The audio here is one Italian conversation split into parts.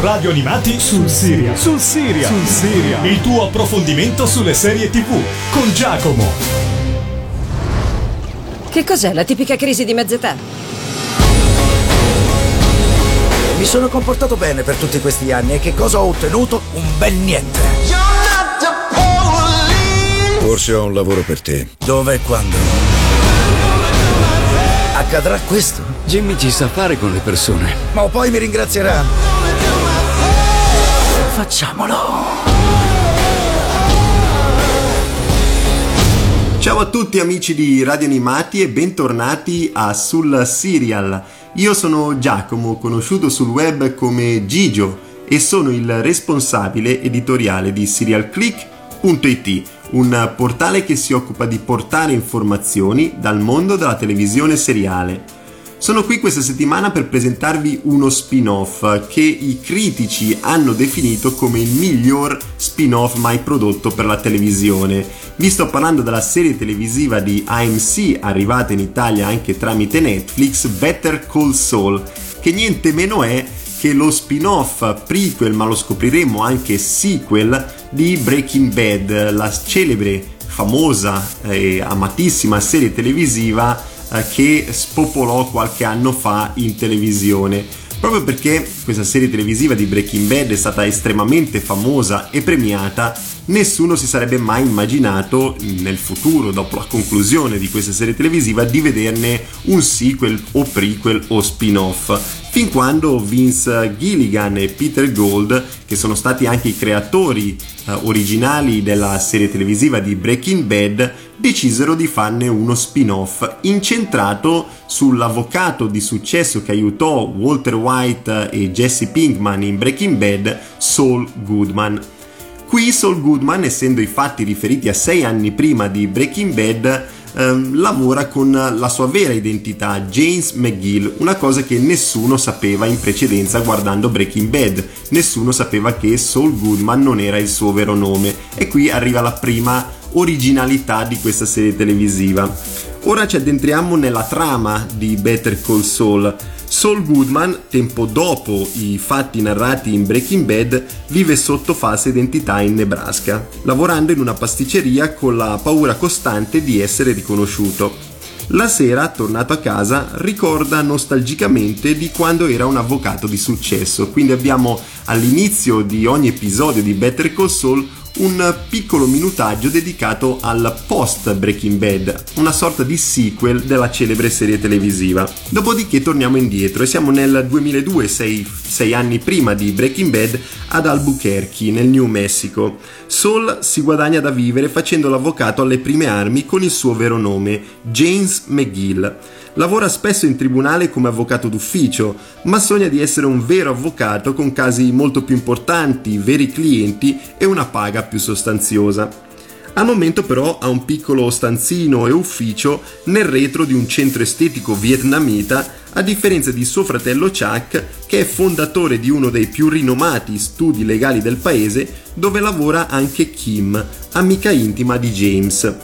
Radio Animati sul Siria. Sul Siria. Sul Siria. Il tuo approfondimento sulle serie TV con Giacomo. Che cos'è la tipica crisi di mezz'età? Mi sono comportato bene per tutti questi anni e che cosa ho ottenuto? Un bel niente. Forse ho un lavoro per te. Dove e quando? Accadrà questo? Jimmy ci sa fare con le persone. Ma poi mi ringrazierà. Facciamolo. Ciao a tutti amici di Radio Animati e bentornati a Sul Serial. Io sono Giacomo, conosciuto sul web come Gigio e sono il responsabile editoriale di SerialClick.it, un portale che si occupa di portare informazioni dal mondo della televisione seriale. Sono qui questa settimana per presentarvi uno spin-off che i critici hanno definito come il miglior spin-off mai prodotto per la televisione. Vi sto parlando della serie televisiva di AMC arrivata in Italia anche tramite Netflix, Better Call Saul, che niente meno è che lo spin-off prequel, ma lo scopriremo anche sequel di Breaking Bad, la celebre, famosa e amatissima serie televisiva che spopolò qualche anno fa in televisione. Proprio perché questa serie televisiva di Breaking Bad è stata estremamente famosa e premiata, nessuno si sarebbe mai immaginato nel futuro, dopo la conclusione di questa serie televisiva, di vederne un sequel o prequel o spin-off fin quando Vince Gilligan e Peter Gold, che sono stati anche i creatori eh, originali della serie televisiva di Breaking Bad, decisero di farne uno spin-off incentrato sull'avvocato di successo che aiutò Walter White e Jesse Pinkman in Breaking Bad, Saul Goodman. Qui Saul Goodman, essendo i fatti riferiti a sei anni prima di Breaking Bad, ehm, lavora con la sua vera identità, James McGill, una cosa che nessuno sapeva in precedenza guardando Breaking Bad. Nessuno sapeva che Saul Goodman non era il suo vero nome. E qui arriva la prima originalità di questa serie televisiva. Ora ci addentriamo nella trama di Better Call Saul. Saul Goodman, tempo dopo i fatti narrati in Breaking Bad, vive sotto falsa identità in Nebraska, lavorando in una pasticceria con la paura costante di essere riconosciuto. La sera, tornato a casa, ricorda nostalgicamente di quando era un avvocato di successo, quindi abbiamo all'inizio di ogni episodio di Better Call Saul un piccolo minutaggio dedicato al post Breaking Bad, una sorta di sequel della celebre serie televisiva. Dopodiché torniamo indietro e siamo nel 2002, sei, sei anni prima di Breaking Bad, ad Albuquerque, nel New Mexico. Saul si guadagna da vivere facendo l'avvocato alle prime armi con il suo vero nome, James McGill. Lavora spesso in tribunale come avvocato d'ufficio, ma sogna di essere un vero avvocato con casi molto più importanti, veri clienti e una paga più sostanziosa. Al momento però ha un piccolo stanzino e ufficio nel retro di un centro estetico vietnamita, a differenza di suo fratello Chuck, che è fondatore di uno dei più rinomati studi legali del paese, dove lavora anche Kim, amica intima di James.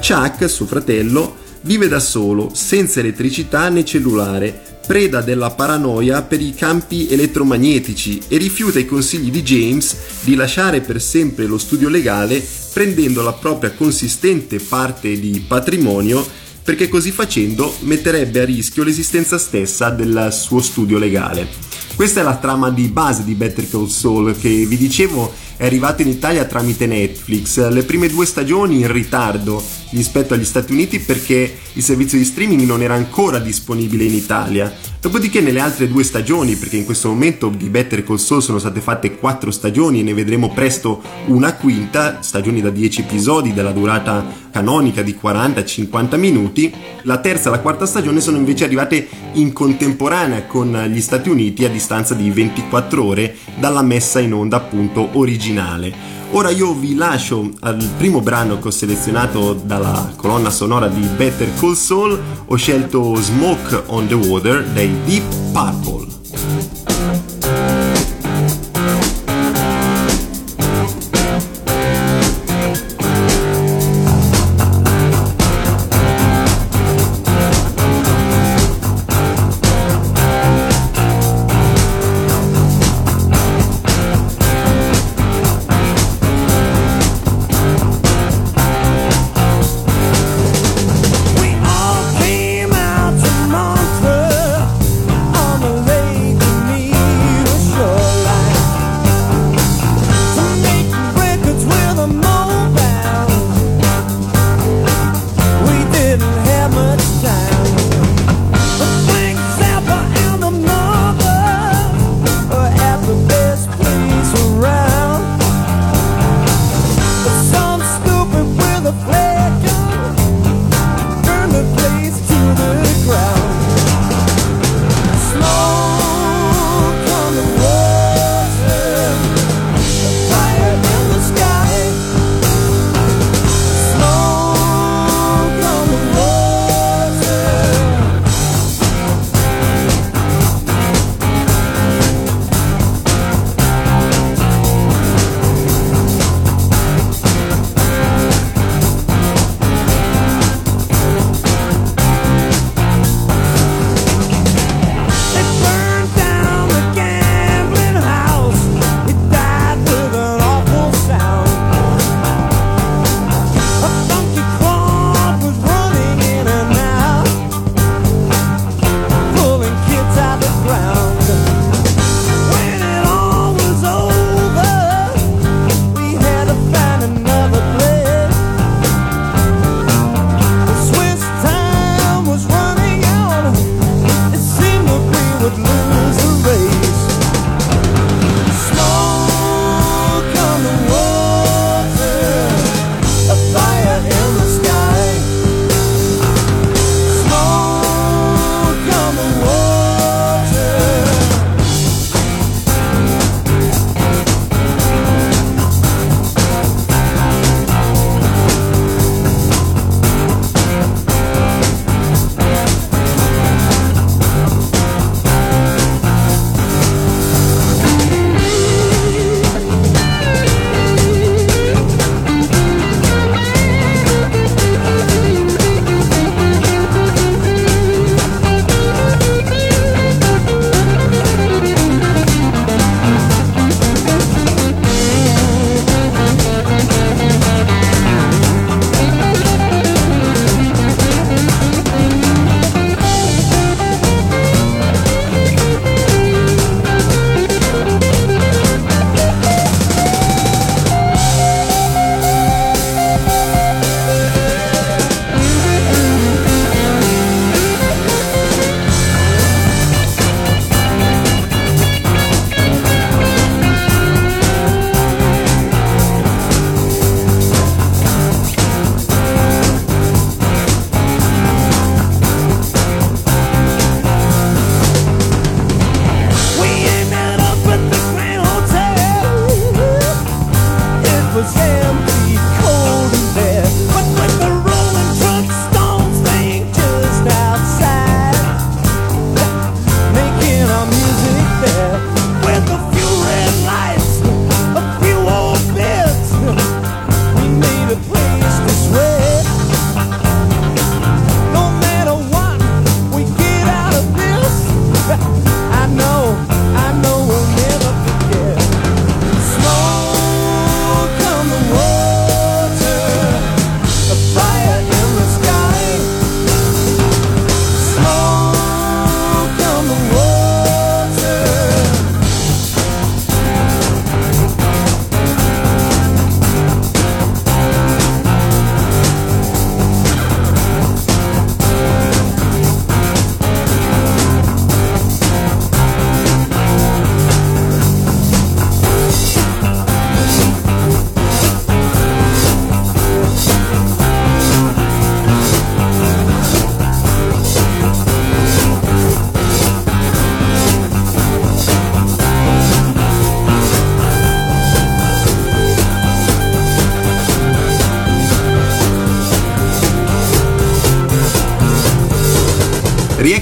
Chuck, suo fratello, Vive da solo, senza elettricità né cellulare, preda della paranoia per i campi elettromagnetici e rifiuta i consigli di James di lasciare per sempre lo studio legale prendendo la propria consistente parte di patrimonio perché così facendo metterebbe a rischio l'esistenza stessa del suo studio legale. Questa è la trama di base di Better Call Saul che vi dicevo è arrivato in Italia tramite Netflix. Le prime due stagioni in ritardo rispetto agli Stati Uniti perché il servizio di streaming non era ancora disponibile in Italia. Dopodiché nelle altre due stagioni, perché in questo momento di Better Call Saul sono state fatte quattro stagioni e ne vedremo presto una quinta, stagioni da 10 episodi della durata canonica di 40-50 minuti, la terza e la quarta stagione sono invece arrivate in contemporanea con gli Stati Uniti a distanza di 24 ore dalla messa in onda appunto originale. Ora io vi lascio al primo brano che ho selezionato dalla colonna sonora di Better Call Saul, ho scelto Smoke on the Water dei Deep Purple.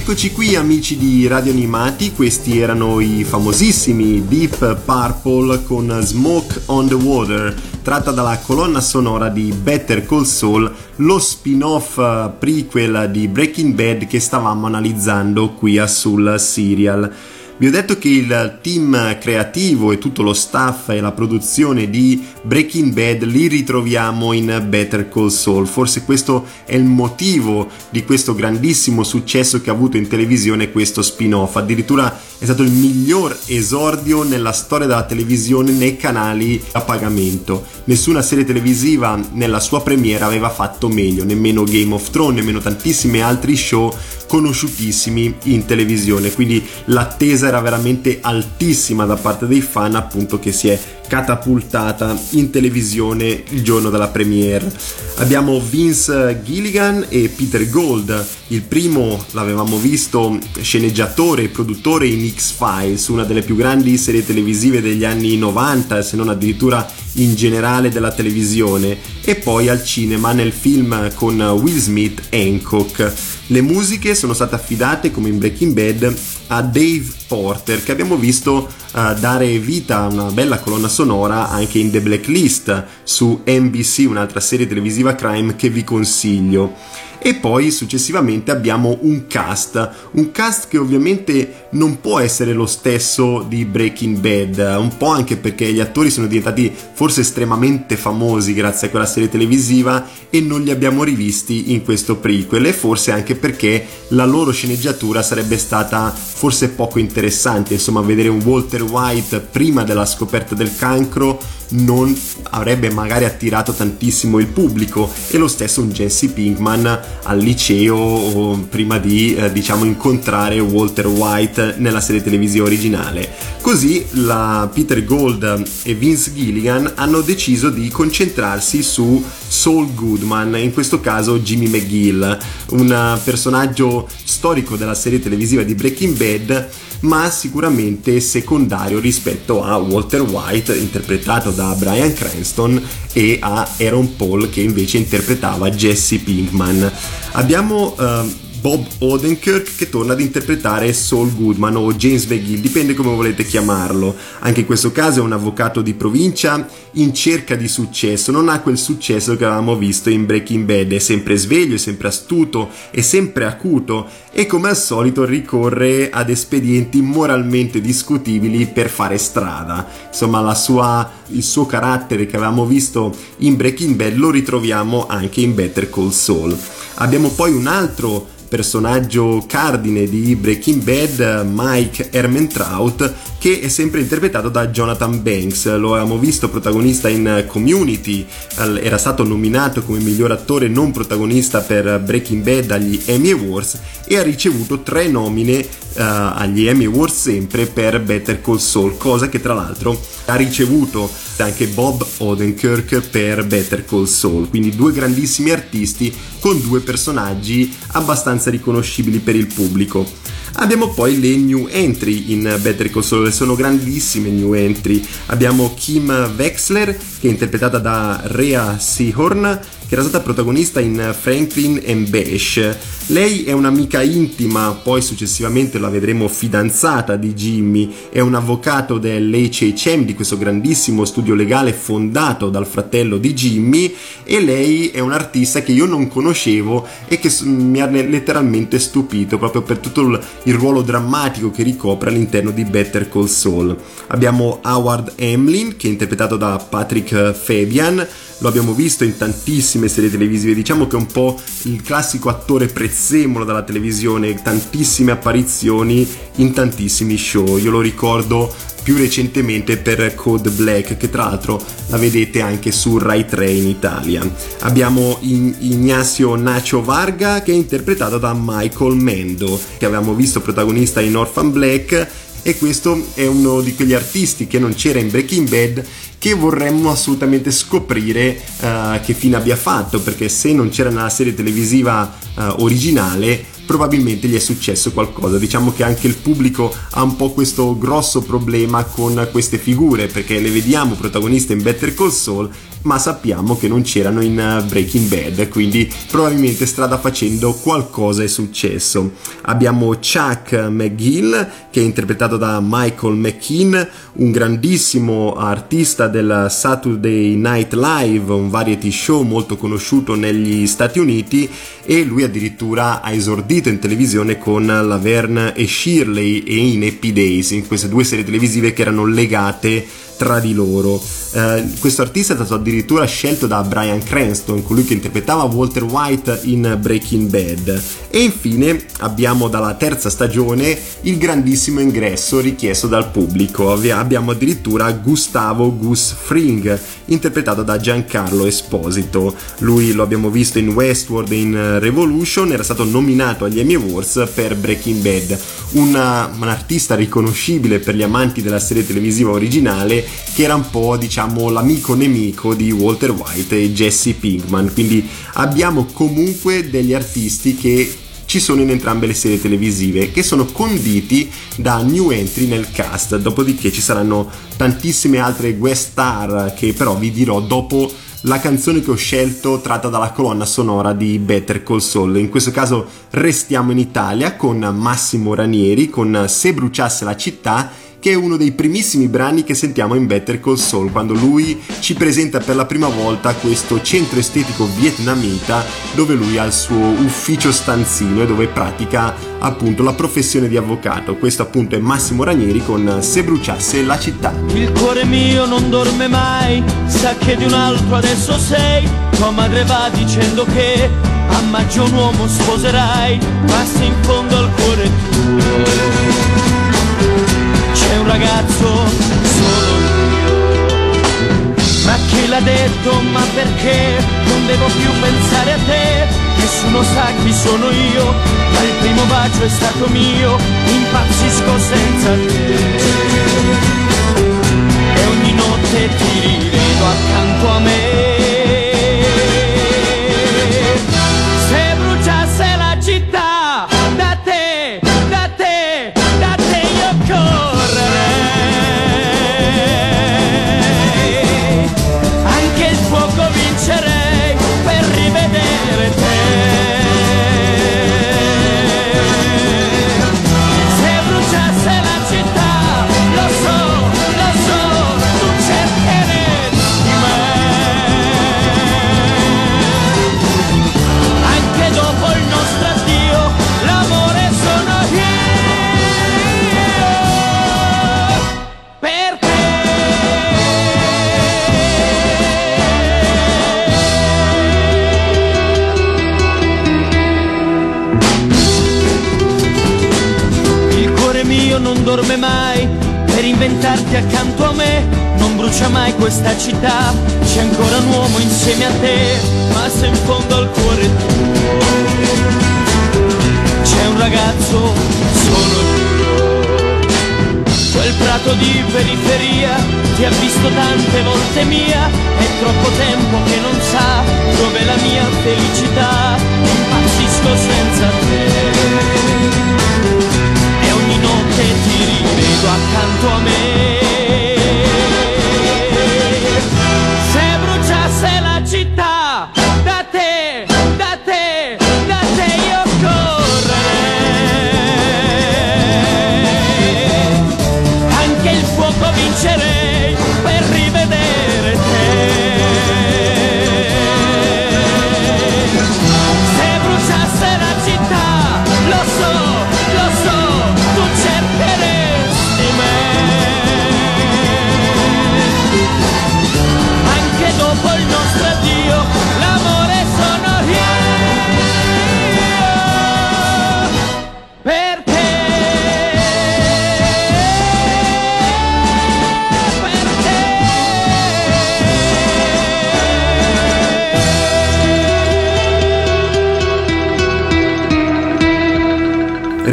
Rieccoci qui amici di Radio Animati, questi erano i famosissimi Deep Purple con Smoke on the Water, tratta dalla colonna sonora di Better Call Saul, lo spin-off eh, prequel di Breaking Bad che stavamo analizzando qui a Sul Serial. Vi ho detto che il team creativo e tutto lo staff e la produzione di Breaking Bad li ritroviamo in Better Call Saul. Forse questo è il motivo di questo grandissimo successo che ha avuto in televisione questo spin-off. Addirittura è stato il miglior esordio nella storia della televisione nei canali a pagamento. Nessuna serie televisiva nella sua premiera aveva fatto meglio, nemmeno Game of Thrones, nemmeno tantissimi altri show conosciutissimi in televisione. Quindi l'attesa era veramente altissima da parte dei fan appunto che si è catapultata in televisione il giorno della premiere. Abbiamo Vince Gilligan e Peter Gold. Il primo l'avevamo visto sceneggiatore e produttore in X-Files, una delle più grandi serie televisive degli anni 90, se non addirittura in generale della televisione, e poi al cinema nel film con Will Smith Hancock. Le musiche sono state affidate, come in Breaking Bad, a Dave Porter, che abbiamo visto uh, dare vita a una bella colonna sonora anche in The Blacklist su NBC, un'altra serie televisiva crime che vi consiglio. E poi successivamente abbiamo un cast, un cast che ovviamente non può essere lo stesso di Breaking Bad, un po' anche perché gli attori sono diventati forse estremamente famosi grazie a quella serie televisiva e non li abbiamo rivisti in questo prequel e forse anche perché la loro sceneggiatura sarebbe stata forse poco interessante, insomma vedere un Walter White prima della scoperta del cancro non avrebbe magari attirato tantissimo il pubblico e lo stesso un Jesse Pinkman al liceo prima di eh, diciamo incontrare Walter White nella serie televisiva originale. Così la Peter Gold e Vince Gilligan hanno deciso di concentrarsi su Saul Goodman, in questo caso Jimmy McGill, un personaggio storico della serie televisiva di Breaking Bad ma sicuramente secondario rispetto a Walter White interpretato da Brian Cranston e a Aaron Paul che invece interpretava Jesse Pinkman. Abbiamo uh, Bob Odenkirk che torna ad interpretare Saul Goodman o James McGill, dipende come volete chiamarlo. Anche in questo caso è un avvocato di provincia in cerca di successo, non ha quel successo che avevamo visto in Breaking Bad, è sempre sveglio, è sempre astuto, è sempre acuto e come al solito ricorre ad espedienti moralmente discutibili per fare strada. Insomma, sua, il suo carattere che avevamo visto in Breaking Bad lo ritroviamo anche in Better Call Saul. Abbiamo poi un altro personaggio cardine di Breaking Bad, Mike Ermentrout, che è sempre interpretato da Jonathan Banks. Lo avevamo visto protagonista in Community, era stato nominato come miglior attore non protagonista per Breaking Bad agli Emmy Awards e ha ricevuto tre nomine uh, agli Emmy Awards sempre per Better Call Saul, cosa che tra l'altro ha ricevuto anche Bob Odenkirk per Better Call Saul, quindi due grandissimi artisti con due personaggi abbastanza riconoscibili per il pubblico. Abbiamo poi le new entry in Better Saul, sono grandissime new entry. Abbiamo Kim Wexler, che è interpretata da Rhea Seahorn, che era stata protagonista in Franklin and Bash. Lei è un'amica intima, poi successivamente la vedremo fidanzata di Jimmy, è un avvocato dell'HHM, di questo grandissimo studio legale fondato dal fratello di Jimmy, e lei è un'artista che io non conoscevo e che mi ha letteralmente stupito proprio per tutto il ruolo drammatico che ricopre all'interno di Better Call Saul. Abbiamo Howard Hamlin, che è interpretato da Patrick Fabian, lo abbiamo visto in tantissime serie televisive, diciamo che è un po' il classico attore prezzemolo della televisione, tantissime apparizioni in tantissimi show, io lo ricordo più recentemente per Code Black che tra l'altro la vedete anche su Rai 3 in Italia. Abbiamo Ignacio Nacho Varga che è interpretato da Michael Mendo che avevamo visto protagonista in Orphan Black. E questo è uno di quegli artisti che non c'era in Breaking Bad che vorremmo assolutamente scoprire uh, che fine abbia fatto perché se non c'era nella serie televisiva uh, originale probabilmente gli è successo qualcosa. Diciamo che anche il pubblico ha un po' questo grosso problema con queste figure perché le vediamo protagoniste in Better Call Saul ma sappiamo che non c'erano in eh, Breaking Bad, quindi probabilmente strada facendo qualcosa è successo. Abbiamo Chuck McGill che è interpretato da Michael McKean, un grandissimo artista del Saturday Night Live, un variety show molto conosciuto negli Stati Uniti e lui addirittura ha esordito in televisione con Laverne e Shirley e in Happy Days, in queste due serie televisive che erano legate tra di loro. Eh, questo artista è stato addirittura scelto da Brian Cranston, colui che interpretava Walter White in Breaking Bad. E infine abbiamo dalla terza stagione il grandissimo ingresso richiesto dal pubblico. Abbiamo addirittura Gustavo Gus Fring, interpretato da Giancarlo Esposito. Lui lo abbiamo visto in Westworld e in Revolution, era stato nominato agli Emmy Awards per Breaking Bad. Una, un artista riconoscibile per gli amanti della serie televisiva originale che era un po' diciamo l'amico nemico di Walter White e Jesse Pinkman quindi abbiamo comunque degli artisti che ci sono in entrambe le serie televisive che sono conditi da new entry nel cast dopodiché ci saranno tantissime altre guest star che però vi dirò dopo la canzone che ho scelto tratta dalla colonna sonora di Better Call Saul. In questo caso restiamo in Italia con Massimo Ranieri con Se bruciasse la città che è uno dei primissimi brani che sentiamo in Better Call Saul, quando lui ci presenta per la prima volta questo centro estetico vietnamita dove lui ha il suo ufficio stanzino e dove pratica appunto la professione di avvocato. Questo appunto è Massimo Ranieri con Se bruciasse la città. Il cuore mio non dorme mai, sa che di un altro adesso sei. Tua madre va dicendo che a maggio un uomo sposerai, ma in fondo al cuore tuo c'è un ragazzo solo io. Ma chi l'ha detto, ma perché non devo più pensare a te? Nessuno sa chi sono io, ma il primo bacio è stato mio, impazzisco senza te. E ogni notte ti rivedo accanto a me. Inventarti accanto a me Non brucia mai questa città C'è ancora un uomo insieme a te Ma se in fondo al cuore tuo C'è un ragazzo solo. Io Quel prato di periferia Ti ha visto tante volte mia È troppo tempo che non sa Dov'è la mia felicità Impazzisco senza te notte ti rivedo accanto a me.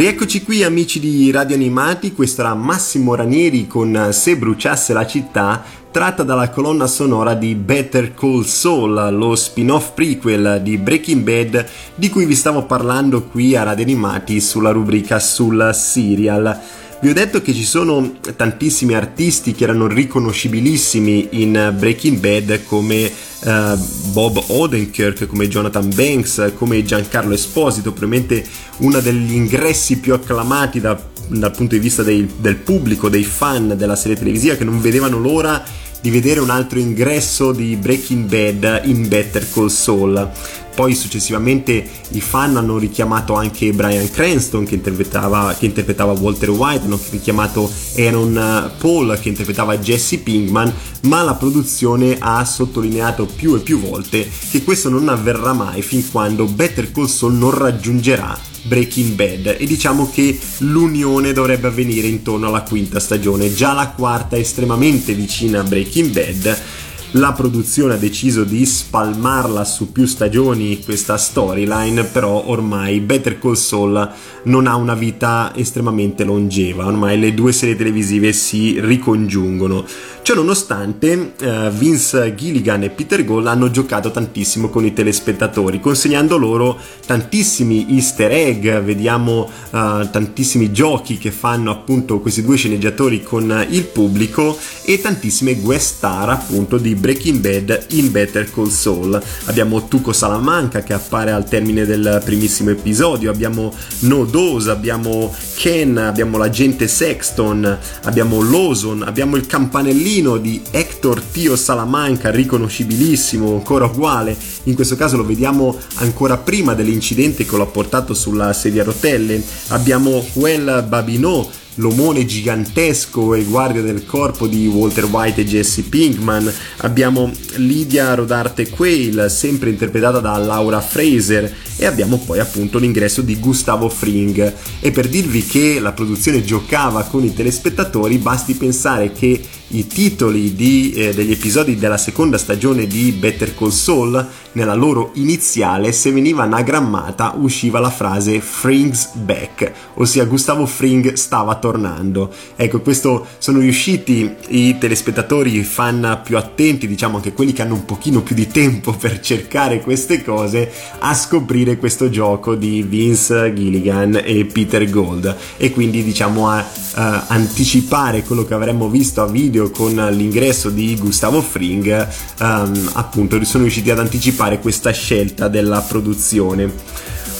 Rieccoci qui amici di Radio Animati, questo era Massimo Ranieri con Se bruciasse la città, tratta dalla colonna sonora di Better Call Saul, lo spin-off prequel di Breaking Bad di cui vi stavo parlando qui a Radio Animati sulla rubrica sul serial. Vi ho detto che ci sono tantissimi artisti che erano riconoscibilissimi in Breaking Bad come uh, Bob Odenkirk, come Jonathan Banks, come Giancarlo Esposito, probabilmente uno degli ingressi più acclamati da, dal punto di vista dei, del pubblico, dei fan della serie televisiva che non vedevano l'ora di vedere un altro ingresso di Breaking Bad in Better Call Saul. Poi successivamente i fan hanno richiamato anche Brian Cranston che interpretava, che interpretava Walter White, hanno richiamato Aaron Paul che interpretava Jesse Pinkman, ma la produzione ha sottolineato più e più volte che questo non avverrà mai fin quando Better Call Saul non raggiungerà Breaking Bad e diciamo che l'unione dovrebbe avvenire intorno alla quinta stagione. Già la quarta è estremamente vicina a Breaking Bad la produzione ha deciso di spalmarla su più stagioni questa storyline, però ormai Better Call Saul non ha una vita estremamente longeva, ormai le due serie televisive si ricongiungono. Ciò nonostante, uh, Vince Gilligan e Peter Gold hanno giocato tantissimo con i telespettatori, consegnando loro tantissimi easter egg, vediamo uh, tantissimi giochi che fanno appunto questi due sceneggiatori con il pubblico e tantissime guest star appunto di Breaking Bad in Better Call Saul. Abbiamo Tuco Salamanca che appare al termine del primissimo episodio, abbiamo No Dose, abbiamo Ken, abbiamo l'agente Sexton, abbiamo Lawson, abbiamo il campanellino di Hector Tio Salamanca, riconoscibilissimo, ancora uguale. In questo caso lo vediamo ancora prima dell'incidente che l'ha portato sulla sedia a rotelle. Abbiamo Huel Babinot l'omone gigantesco e guardia del corpo di Walter White e Jesse Pinkman, abbiamo Lydia Rodarte Quayle, sempre interpretata da Laura Fraser, e abbiamo poi appunto l'ingresso di Gustavo Fring. E per dirvi che la produzione giocava con i telespettatori, basti pensare che i titoli di, eh, degli episodi della seconda stagione di Better Call Saul, nella loro iniziale, se veniva anagrammata usciva la frase Fring's back, ossia Gustavo Fring stava tornando. Ecco, questo sono riusciti i telespettatori, i fan più attenti, diciamo anche quelli che hanno un pochino più di tempo per cercare queste cose, a scoprire questo gioco di Vince Gilligan e Peter Gold e quindi diciamo a uh, anticipare quello che avremmo visto a video video con l'ingresso di Gustavo Fring, um, appunto sono riusciti ad anticipare questa scelta della produzione.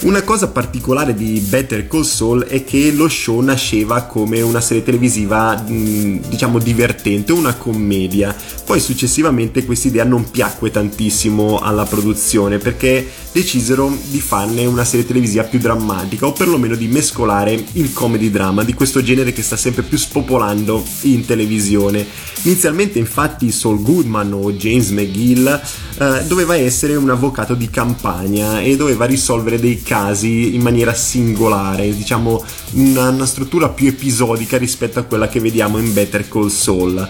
Una cosa particolare di Better Call Saul è che lo show nasceva come una serie televisiva, diciamo, divertente, una commedia. Poi successivamente questa idea non piacque tantissimo alla produzione perché decisero di farne una serie televisiva più drammatica o perlomeno di mescolare il comedy drama di questo genere che sta sempre più spopolando in televisione. Inizialmente infatti Saul Goodman o James McGill eh, doveva essere un avvocato di campagna e doveva risolvere dei casi in maniera singolare, diciamo una, una struttura più episodica rispetto a quella che vediamo in Better Call Saul.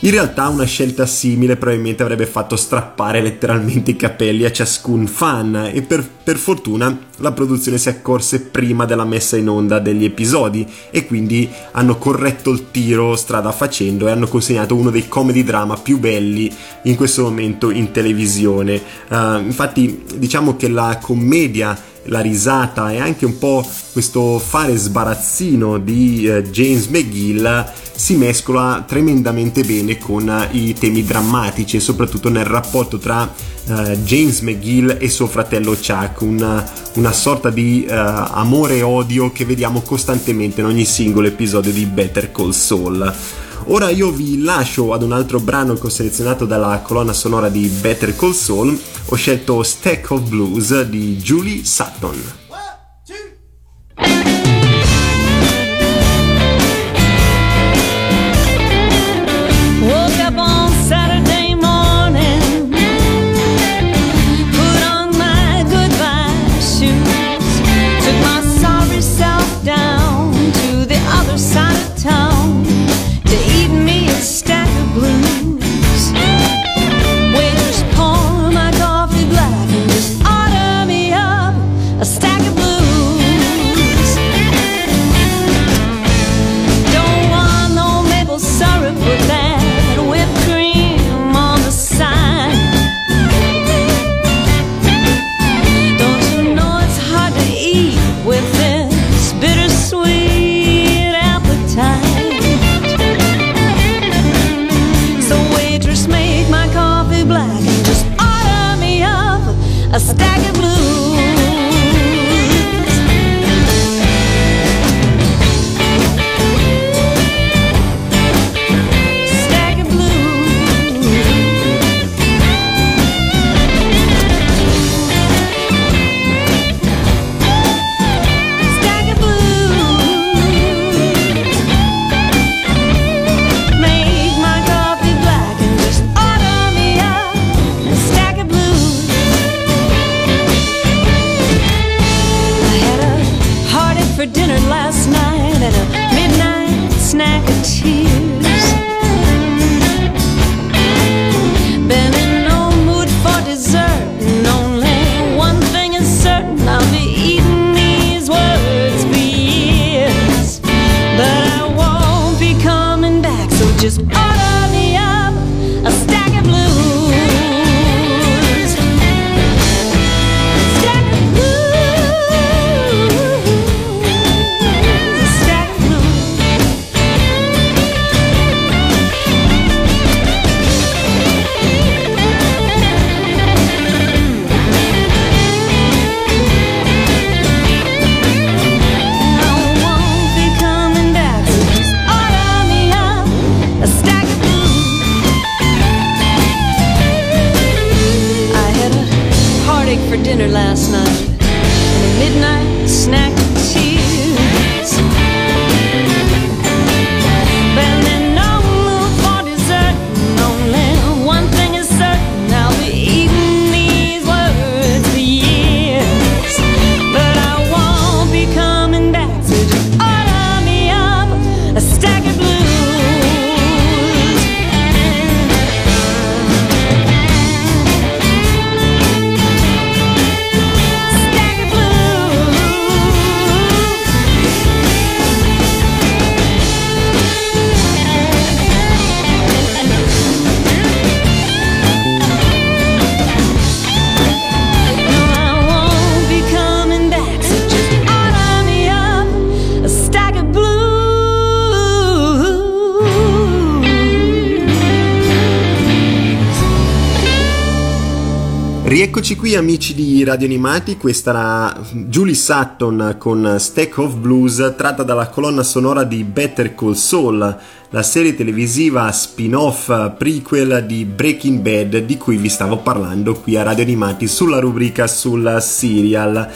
In realtà una scelta simile probabilmente avrebbe fatto strappare letteralmente i capelli a ciascun fan e per, per, fortuna la produzione si accorse prima della messa in onda degli episodi e quindi hanno corretto il tiro strada facendo e hanno consegnato uno dei comedy drama più belli in questo momento in televisione. Uh, infatti diciamo che la commedia la risata e anche un po' questo fare sbarazzino di uh, James McGill si mescola tremendamente bene con uh, i temi drammatici e soprattutto nel rapporto tra uh, James McGill e suo fratello Chuck, una, una sorta di amore e odio che vediamo costantemente in ogni singolo episodio di Better Call Saul. Ora io vi lascio ad un altro brano che ho selezionato dalla colonna sonora di Better Call Saul. Ho scelto Stack of Blues di Julie Sutton. Rieccoci qui amici di Radio Animati, questa era Julie Sutton con Stack of Blues tratta dalla colonna sonora di Better Call Saul, la serie televisiva spin-off prequel di Breaking Bad di cui vi stavo parlando qui a Radio Animati sulla rubrica sul serial.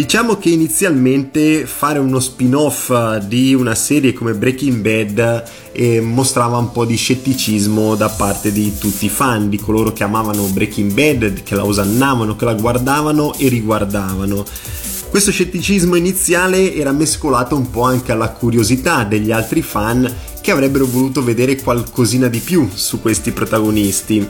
Diciamo che inizialmente fare uno spin-off di una serie come Breaking Bad eh, mostrava un po' di scetticismo da parte di tutti i fan, di coloro che amavano Breaking Bad, che la osannavano, che la guardavano e riguardavano. Questo scetticismo iniziale era mescolato un po' anche alla curiosità degli altri fan che avrebbero voluto vedere qualcosina di più su questi protagonisti.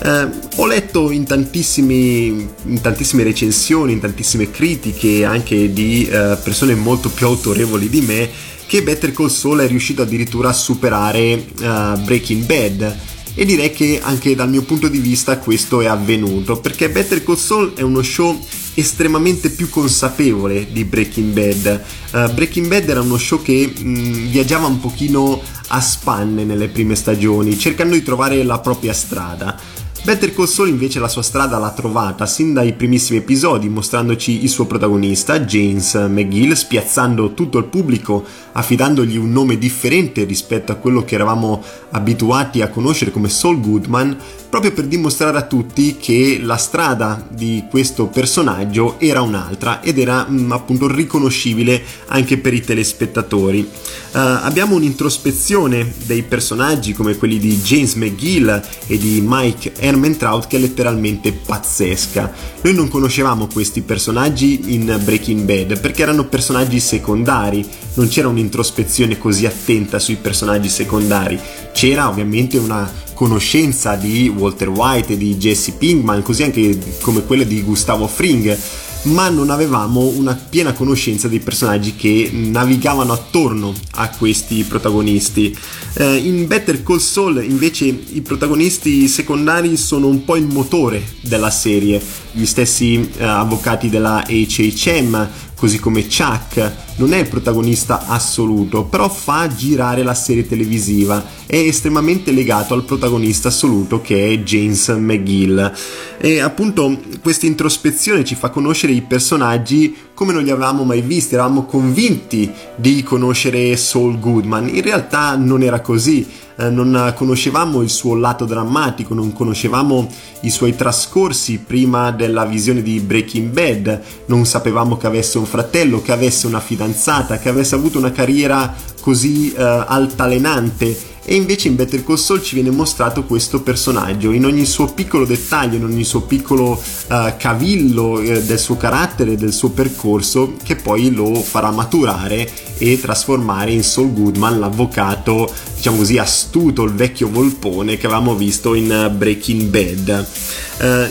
Eh, ho letto in, in, tantissime recensioni, in tantissime critiche anche di eh, persone molto più autorevoli di me che Better Call Saul è riuscito addirittura a superare uh, Breaking Bad e direi che anche dal mio punto di vista questo è avvenuto perché Better Call Saul è uno show estremamente più consapevole di Breaking Bad. Uh, Breaking Bad era uno show che mh, mm, viaggiava un pochino a spanne nelle prime stagioni, cercando di trovare la propria strada. Better Call Saul invece la sua strada l'ha trovata sin dai primissimi episodi, mostrandoci il suo protagonista, James McGill, spiazzando tutto il pubblico, affidandogli un nome differente rispetto a quello che eravamo abituati a conoscere come Saul Goodman, proprio per dimostrare a tutti che la strada di questo personaggio era un'altra ed era mh, mm, appunto riconoscibile anche per i telespettatori. Uh, abbiamo un'introspezione dei personaggi come quelli di James McGill e di Mike Hermentraut che è letteralmente pazzesca. Noi non conoscevamo questi personaggi in Breaking Bad perché erano personaggi secondari, non c'era un'introspezione così attenta sui personaggi secondari, c'era ovviamente una conoscenza di Walter White e di Jesse Pinkman, così anche come quella di Gustavo Fring, ma non avevamo una piena conoscenza dei personaggi che navigavano attorno a questi protagonisti. Eh, in Better Call Saul invece i protagonisti secondari sono un po' il motore della serie, gli stessi eh, avvocati della HHM, così come Chuck, non è il protagonista assoluto, però fa girare la serie televisiva, è estremamente legato al protagonista assoluto che è James McGill. E appunto questa introspezione ci fa conoscere i personaggi come non li avevamo mai visti, eravamo convinti di conoscere Saul Goodman, in realtà non era così eh, non conoscevamo il suo lato drammatico, non conoscevamo i suoi trascorsi prima della visione di Breaking Bad, non sapevamo che avesse un fratello, che avesse una fidanzata, che avesse avuto una carriera così eh, altalenante e invece in Better Call Saul ci viene mostrato questo personaggio in ogni suo piccolo dettaglio, in ogni suo piccolo uh, cavillo uh, del suo carattere, del suo percorso che poi lo farà maturare e trasformare in Saul Goodman, l'avvocato, diciamo così, astuto, il vecchio volpone che avevamo visto in uh, Breaking Bad.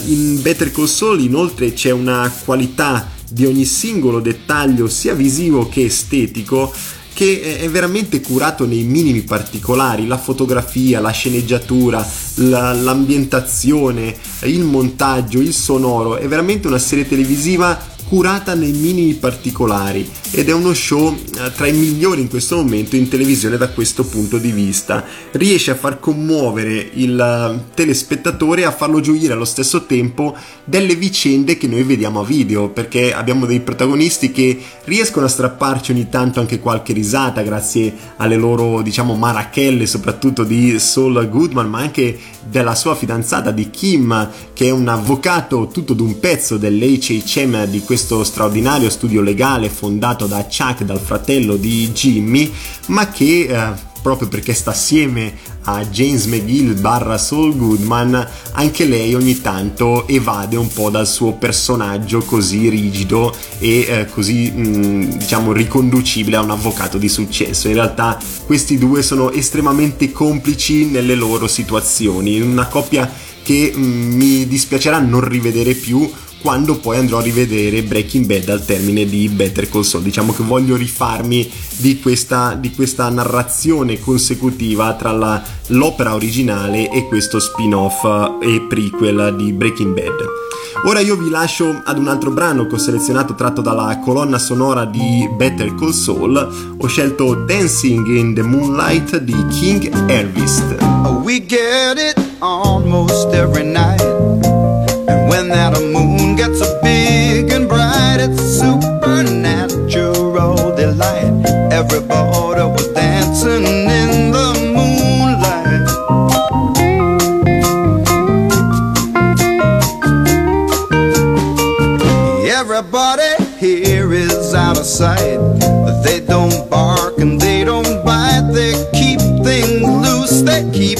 in Better Call Saul inoltre c'è una qualità di ogni singolo dettaglio sia visivo che estetico che è veramente curato nei minimi particolari, la fotografia, la sceneggiatura, la, l'ambientazione, il montaggio, il sonoro, è veramente una serie televisiva curata nei minimi particolari ed è uno show eh, tra i migliori in questo momento in televisione da questo punto di vista. Riesce a far commuovere il eh, telespettatore e a farlo gioire allo stesso tempo delle vicende che noi vediamo a video, perché abbiamo dei protagonisti che riescono a strapparci ogni tanto anche qualche risata grazie alle loro, diciamo, marachelle, soprattutto di Saul Goodman, ma anche della sua fidanzata di Kim, che è un avvocato tutto d'un pezzo dell'HHM di questo straordinario studio legale fondato da Chuck, dal fratello di Jimmy, ma che eh, proprio perché sta assieme a James McGill barra Saul Goodman, anche lei ogni tanto evade un po' dal suo personaggio così rigido e eh, così mh, mm, diciamo riconducibile a un avvocato di successo. In realtà questi due sono estremamente complici nelle loro situazioni, una coppia che mh, mm, mi dispiacerà non rivedere più quando poi andrò a rivedere Breaking Bad al termine di Better Call Saul. Diciamo che voglio rifarmi di questa, di questa narrazione consecutiva tra la, l'opera originale e questo spin-off e prequel di Breaking Bad. Ora io vi lascio ad un altro brano che ho selezionato tratto dalla colonna sonora di Better Call Saul. Ho scelto Dancing in the Moonlight di King Elvis. We get it almost every night. that a moon gets so big and bright, it's supernatural delight. Every border was dancing in the moonlight. Everybody here is out of sight. They don't bark and they don't bite, they keep things loose, they keep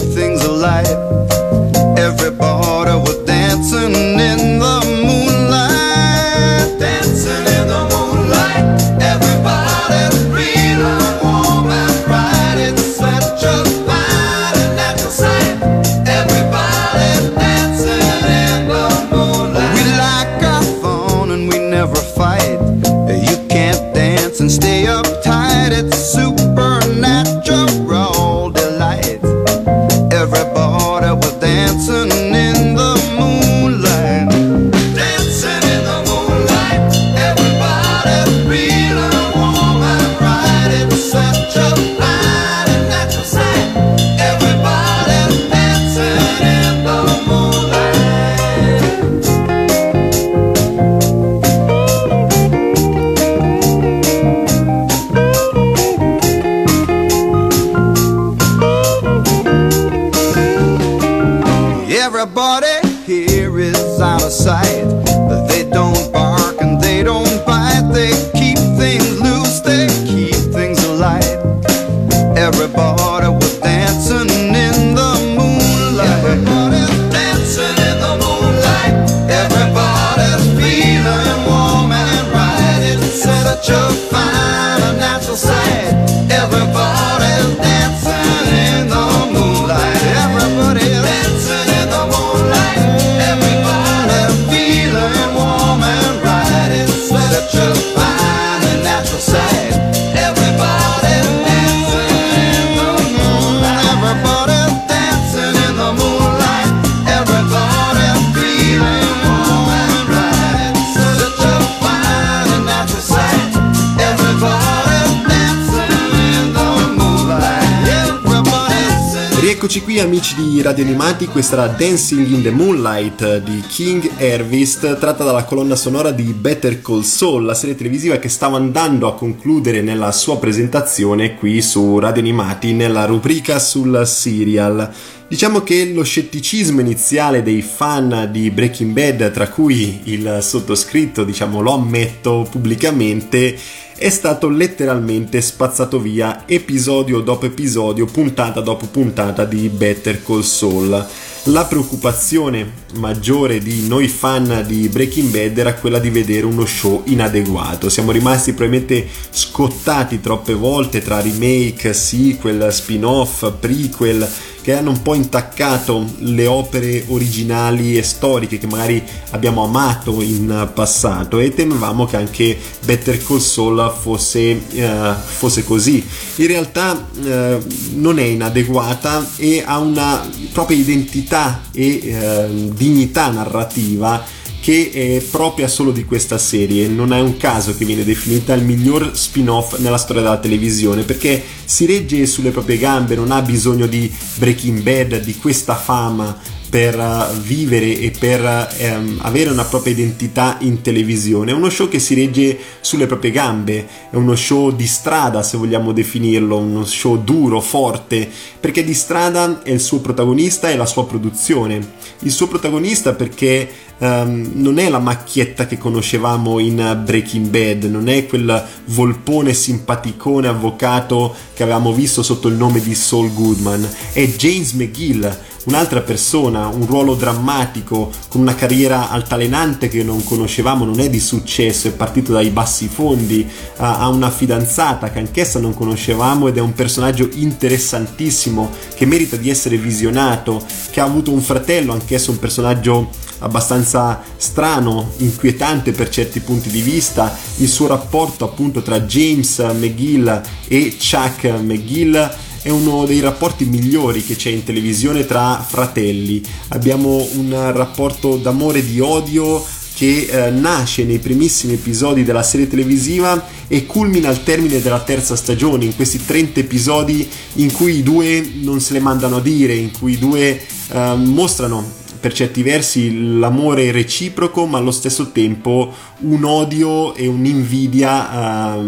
Qui amici di Radio Animati, questa era Dancing in the Moonlight di King Harvest, tratta dalla colonna sonora di Better Call Saul, la serie televisiva che stava andando a concludere nella sua presentazione qui su Radio Animati nella rubrica sul serial. Diciamo che lo scetticismo iniziale dei fan di Breaking Bad, tra cui il sottoscritto, diciamo lo ammetto pubblicamente, è stato letteralmente spazzato via episodio dopo episodio, puntata dopo puntata di Better Call Saul. La preoccupazione maggiore di noi fan di Breaking Bad era quella di vedere uno show inadeguato. Siamo rimasti probabilmente scottati troppe volte tra remake, sequel, spin-off, prequel che hanno un po' intaccato le opere originali e storiche che magari abbiamo amato in passato e temevamo che anche Better Call Saul fosse, eh, fosse così. In realtà eh, non è inadeguata e ha una propria identità e eh, dignità narrativa che è propria solo di questa serie. Non è un caso che viene definita il miglior spin-off nella storia della televisione perché si regge sulle proprie gambe, non ha bisogno di Breaking Bad, di questa fama per uh, vivere e per um, avere una propria identità in televisione. È uno show che si regge sulle proprie gambe, è uno show di strada se vogliamo definirlo, uno show duro, forte, perché di strada è il suo protagonista e la sua produzione. Il suo protagonista perché um, non è la macchietta che conoscevamo in Breaking Bad, non è quel volpone simpaticone avvocato che avevamo visto sotto il nome di Saul Goodman, è James McGill un'altra persona, un ruolo drammatico, con una carriera altalenante che non conoscevamo, non è di successo, è partito dai bassi fondi, ha una fidanzata che anch'essa non conoscevamo ed è un personaggio interessantissimo che merita di essere visionato, che ha avuto un fratello, anch'esso un personaggio abbastanza strano, inquietante per certi punti di vista, il suo rapporto appunto tra James McGill e Chuck McGill è uno dei rapporti migliori che c'è in televisione tra fratelli. Abbiamo un rapporto d'amore e di odio che eh, nasce nei primissimi episodi della serie televisiva e culmina al termine della terza stagione, in questi 30 episodi in cui i due non se le mandano a dire, in cui i due eh, mostrano per certi versi l'amore reciproco, ma allo stesso tempo un odio e un'invidia, uh,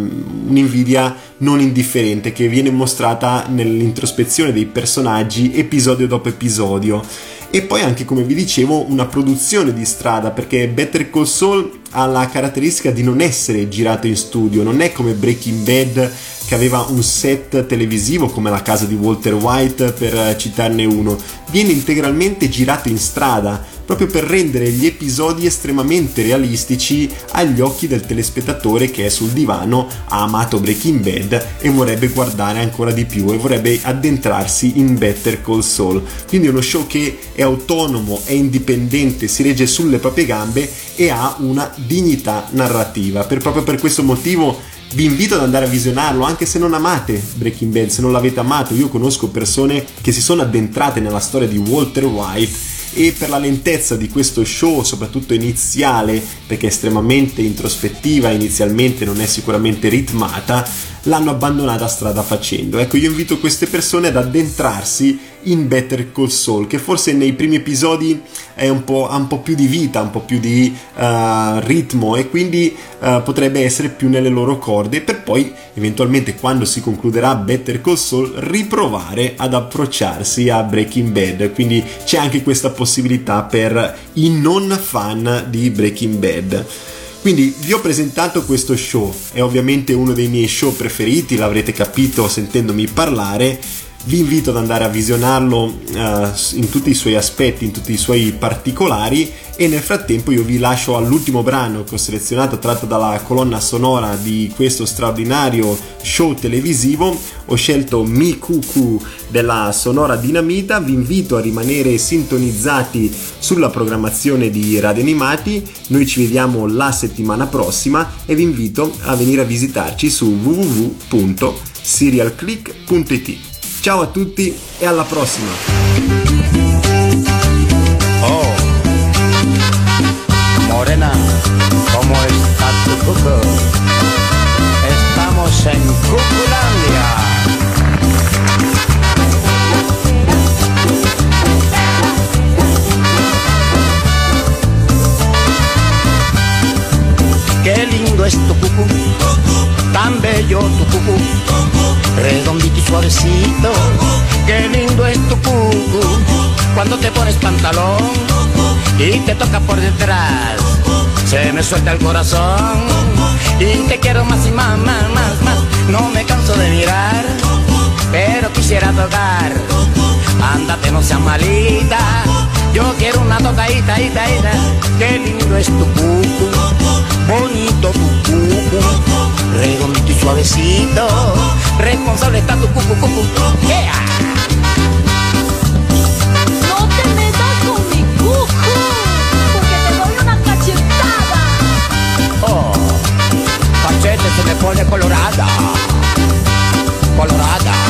un'invidia non indifferente che viene mostrata nell'introspezione dei personaggi episodio dopo episodio. E poi anche come vi dicevo una produzione di strada perché Better Call Saul ha la caratteristica di non essere girato in studio, non è come Breaking Bad che aveva un set televisivo come la casa di Walter White per citarne uno, viene integralmente girato in strada proprio per rendere gli episodi estremamente realistici agli occhi del telespettatore che è sul divano, ha amato Breaking Bad e vorrebbe guardare ancora di più e vorrebbe addentrarsi in Better Call Saul. Quindi è uno show che è autonomo, è indipendente, si regge sulle proprie gambe e ha una dignità narrativa. Per, proprio per questo motivo vi invito ad andare a visionarlo anche se non amate Breaking Bad, se non l'avete amato. Io conosco persone che si sono addentrate nella storia di Walter White e per la lentezza di questo show, soprattutto iniziale, perché è estremamente introspettiva, inizialmente non è sicuramente ritmata, l'hanno abbandonata strada facendo. Ecco, io invito queste persone ad addentrarsi in Better Call Saul, che forse nei primi episodi un ha un po' più di vita, un po' più di uh, ritmo e quindi uh, potrebbe essere più nelle loro corde per poi eventualmente quando si concluderà Better Call Saul riprovare ad approcciarsi a Breaking Bad. Quindi c'è anche questa possibilità per i non fan di Breaking Bad. Quindi vi ho presentato questo show, è ovviamente uno dei miei show preferiti, l'avrete capito sentendomi parlare vi invito ad andare a visionarlo uh, in tutti i suoi aspetti, in tutti i suoi particolari e nel frattempo io vi lascio all'ultimo brano che ho selezionato tratto dalla colonna sonora di questo straordinario show televisivo. Ho scelto Mi Cucu della Sonora Dinamita, vi invito a rimanere sintonizzati sulla programmazione di Radio Animati, noi ci vediamo la settimana prossima e vi invito a venire a visitarci su www.serialclick.it. Ciao a tutti e alla prossima. Oh, Morena, ¿cómo está tu cuco? Estamos en Cuculandia. Qué lindo es tu cucu, tan bello tu cucu, redondito y suavecito. Qué lindo es tu cucu, cuando te pones pantalón y te toca por detrás. Se me suelta el corazón y te quiero más y más, más, más, más. No me canso de mirar, pero quisiera tocar. Ándate, no seas malita. Yo quiero una tocadita, ita, ita. Qué lindo es tu cucu, bonito tu cucu, redondito y suavecito. Responsable está tu cucu, cucu. Yeah. No te metas con mi cucu, porque te doy una cachetada. Oh, cachete se me pone colorada, colorada.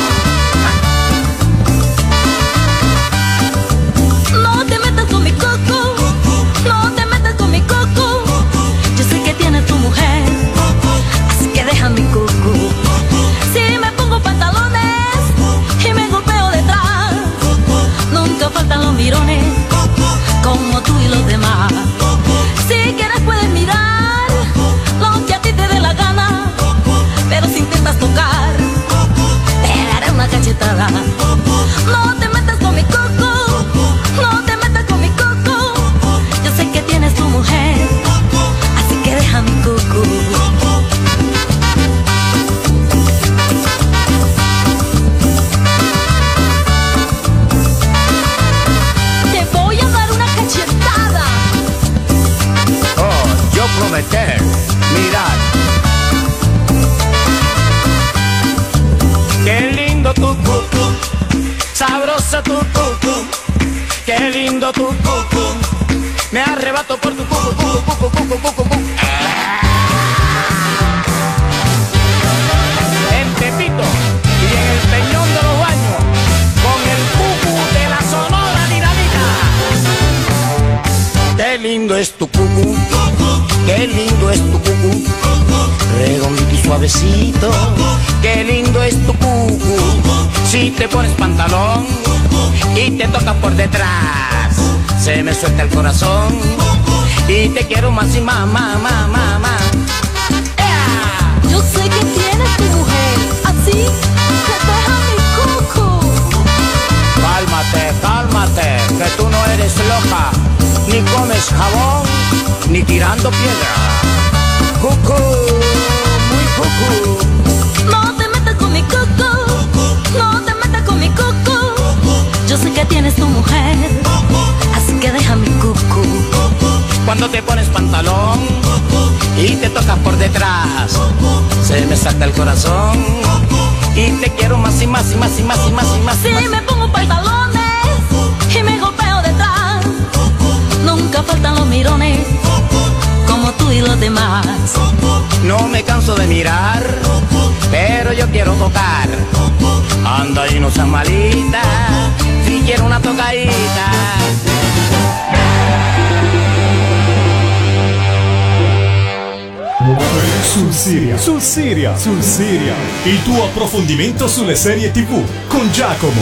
Pantalón y te toca por detrás, se me suelta el corazón y te quiero más y más, más, más, más, más. ¡Ea! Yo sé que tienes tu mujer, así que deja mi coco. Cálmate, cálmate, que tú no eres loca, ni comes jabón, ni tirando piedra. Cucú, muy cucú. No te metas con mi coco, no te coco. Yo sé que tienes tu mujer, así que deja mi cucu. Cuando te pones pantalón y te tocas por detrás, se me salta el corazón y te quiero más y más y más y más y más y más. Si más. me pongo pantalones y me golpeo detrás, nunca faltan los mirones como tú y los demás. No me canso de mirar, pero yo quiero tocar. Anda y no seas malita, si quiero una tocadita. Sul Siria, sul Siria, sul Siria. Il tuo approfondimento sulle serie TV con Giacomo.